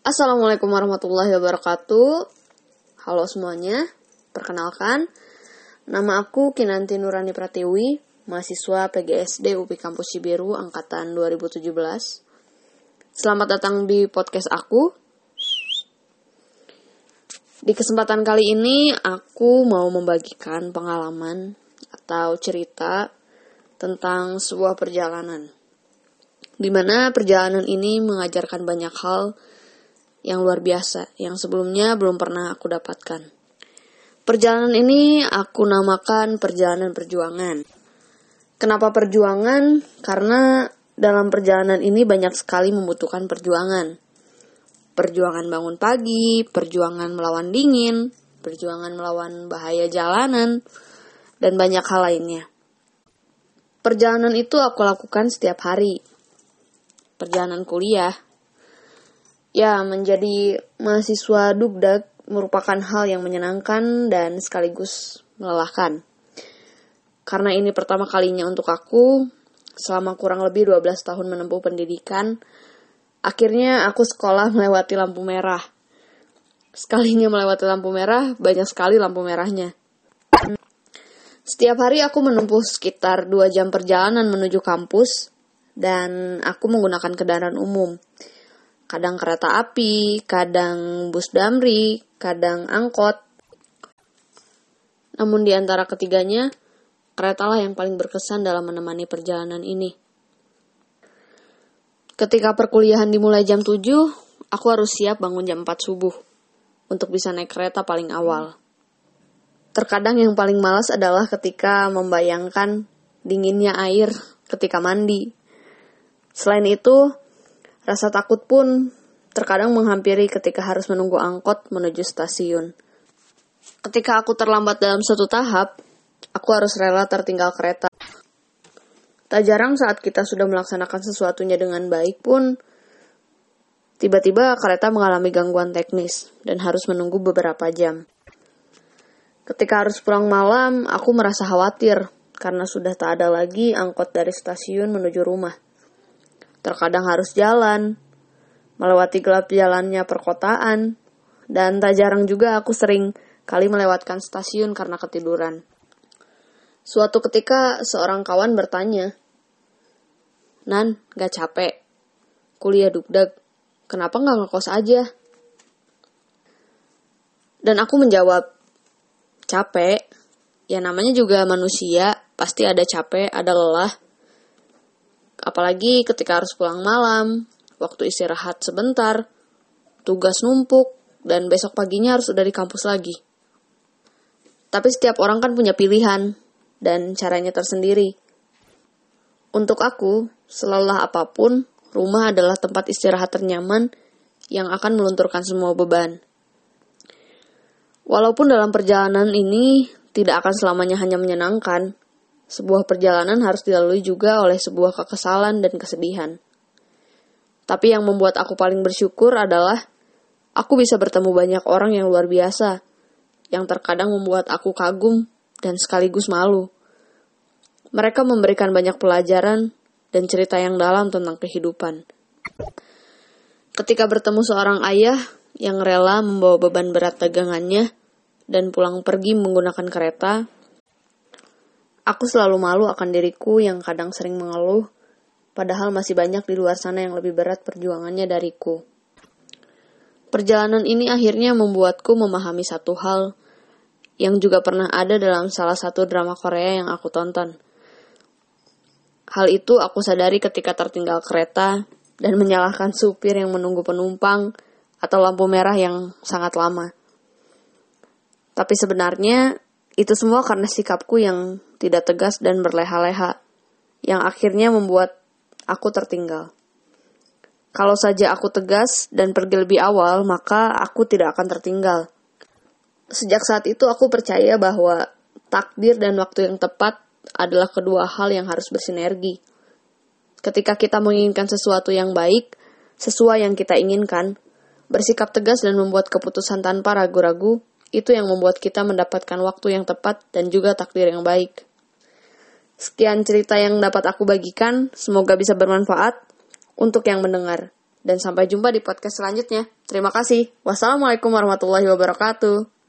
Assalamualaikum warahmatullahi wabarakatuh. Halo semuanya, perkenalkan nama aku Kinanti Nurani Pratiwi, mahasiswa PGSD UPI Kampus Cibiru angkatan 2017. Selamat datang di podcast aku. Di kesempatan kali ini aku mau membagikan pengalaman atau cerita tentang sebuah perjalanan di mana perjalanan ini mengajarkan banyak hal yang luar biasa yang sebelumnya belum pernah aku dapatkan. Perjalanan ini aku namakan perjalanan perjuangan. Kenapa perjuangan? Karena dalam perjalanan ini banyak sekali membutuhkan perjuangan. Perjuangan bangun pagi, perjuangan melawan dingin, perjuangan melawan bahaya jalanan, dan banyak hal lainnya. Perjalanan itu aku lakukan setiap hari, perjalanan kuliah. Ya, menjadi mahasiswa dugdag merupakan hal yang menyenangkan dan sekaligus melelahkan. Karena ini pertama kalinya untuk aku, selama kurang lebih 12 tahun menempuh pendidikan, akhirnya aku sekolah melewati lampu merah. Sekalinya melewati lampu merah, banyak sekali lampu merahnya. Setiap hari aku menempuh sekitar 2 jam perjalanan menuju kampus, dan aku menggunakan kendaraan umum. Kadang kereta api, kadang bus damri, kadang angkot. Namun di antara ketiganya, kereta lah yang paling berkesan dalam menemani perjalanan ini. Ketika perkuliahan dimulai jam 7, aku harus siap bangun jam 4 subuh untuk bisa naik kereta paling awal. Terkadang yang paling malas adalah ketika membayangkan dinginnya air ketika mandi Selain itu, rasa takut pun terkadang menghampiri ketika harus menunggu angkot menuju stasiun. Ketika aku terlambat dalam satu tahap, aku harus rela tertinggal kereta. Tak jarang saat kita sudah melaksanakan sesuatunya dengan baik pun, tiba-tiba kereta mengalami gangguan teknis dan harus menunggu beberapa jam. Ketika harus pulang malam, aku merasa khawatir karena sudah tak ada lagi angkot dari stasiun menuju rumah. Terkadang harus jalan, melewati gelap jalannya perkotaan, dan tak jarang juga aku sering kali melewatkan stasiun karena ketiduran. Suatu ketika seorang kawan bertanya, Nan, gak capek? Kuliah dugdag, kenapa gak ngekos aja? Dan aku menjawab, capek, ya namanya juga manusia, pasti ada capek, ada lelah, Apalagi ketika harus pulang malam, waktu istirahat sebentar, tugas numpuk, dan besok paginya harus udah di kampus lagi. Tapi setiap orang kan punya pilihan dan caranya tersendiri. Untuk aku, selelah apa pun, rumah adalah tempat istirahat ternyaman yang akan melunturkan semua beban. Walaupun dalam perjalanan ini tidak akan selamanya hanya menyenangkan, sebuah perjalanan harus dilalui juga oleh sebuah kekesalan dan kesedihan. Tapi yang membuat aku paling bersyukur adalah aku bisa bertemu banyak orang yang luar biasa, yang terkadang membuat aku kagum dan sekaligus malu. Mereka memberikan banyak pelajaran dan cerita yang dalam tentang kehidupan. Ketika bertemu seorang ayah yang rela membawa beban berat dagangannya dan pulang pergi menggunakan kereta, Aku selalu malu akan diriku yang kadang sering mengeluh, padahal masih banyak di luar sana yang lebih berat perjuangannya dariku. Perjalanan ini akhirnya membuatku memahami satu hal yang juga pernah ada dalam salah satu drama Korea yang aku tonton. Hal itu aku sadari ketika tertinggal kereta dan menyalahkan supir yang menunggu penumpang atau lampu merah yang sangat lama. Tapi sebenarnya itu semua karena sikapku yang tidak tegas dan berleha-leha, yang akhirnya membuat aku tertinggal. Kalau saja aku tegas dan pergi lebih awal, maka aku tidak akan tertinggal. Sejak saat itu aku percaya bahwa takdir dan waktu yang tepat adalah kedua hal yang harus bersinergi. Ketika kita menginginkan sesuatu yang baik, sesuai yang kita inginkan, bersikap tegas dan membuat keputusan tanpa ragu-ragu itu yang membuat kita mendapatkan waktu yang tepat dan juga takdir yang baik. Sekian cerita yang dapat aku bagikan, semoga bisa bermanfaat untuk yang mendengar. Dan sampai jumpa di podcast selanjutnya. Terima kasih. Wassalamualaikum warahmatullahi wabarakatuh.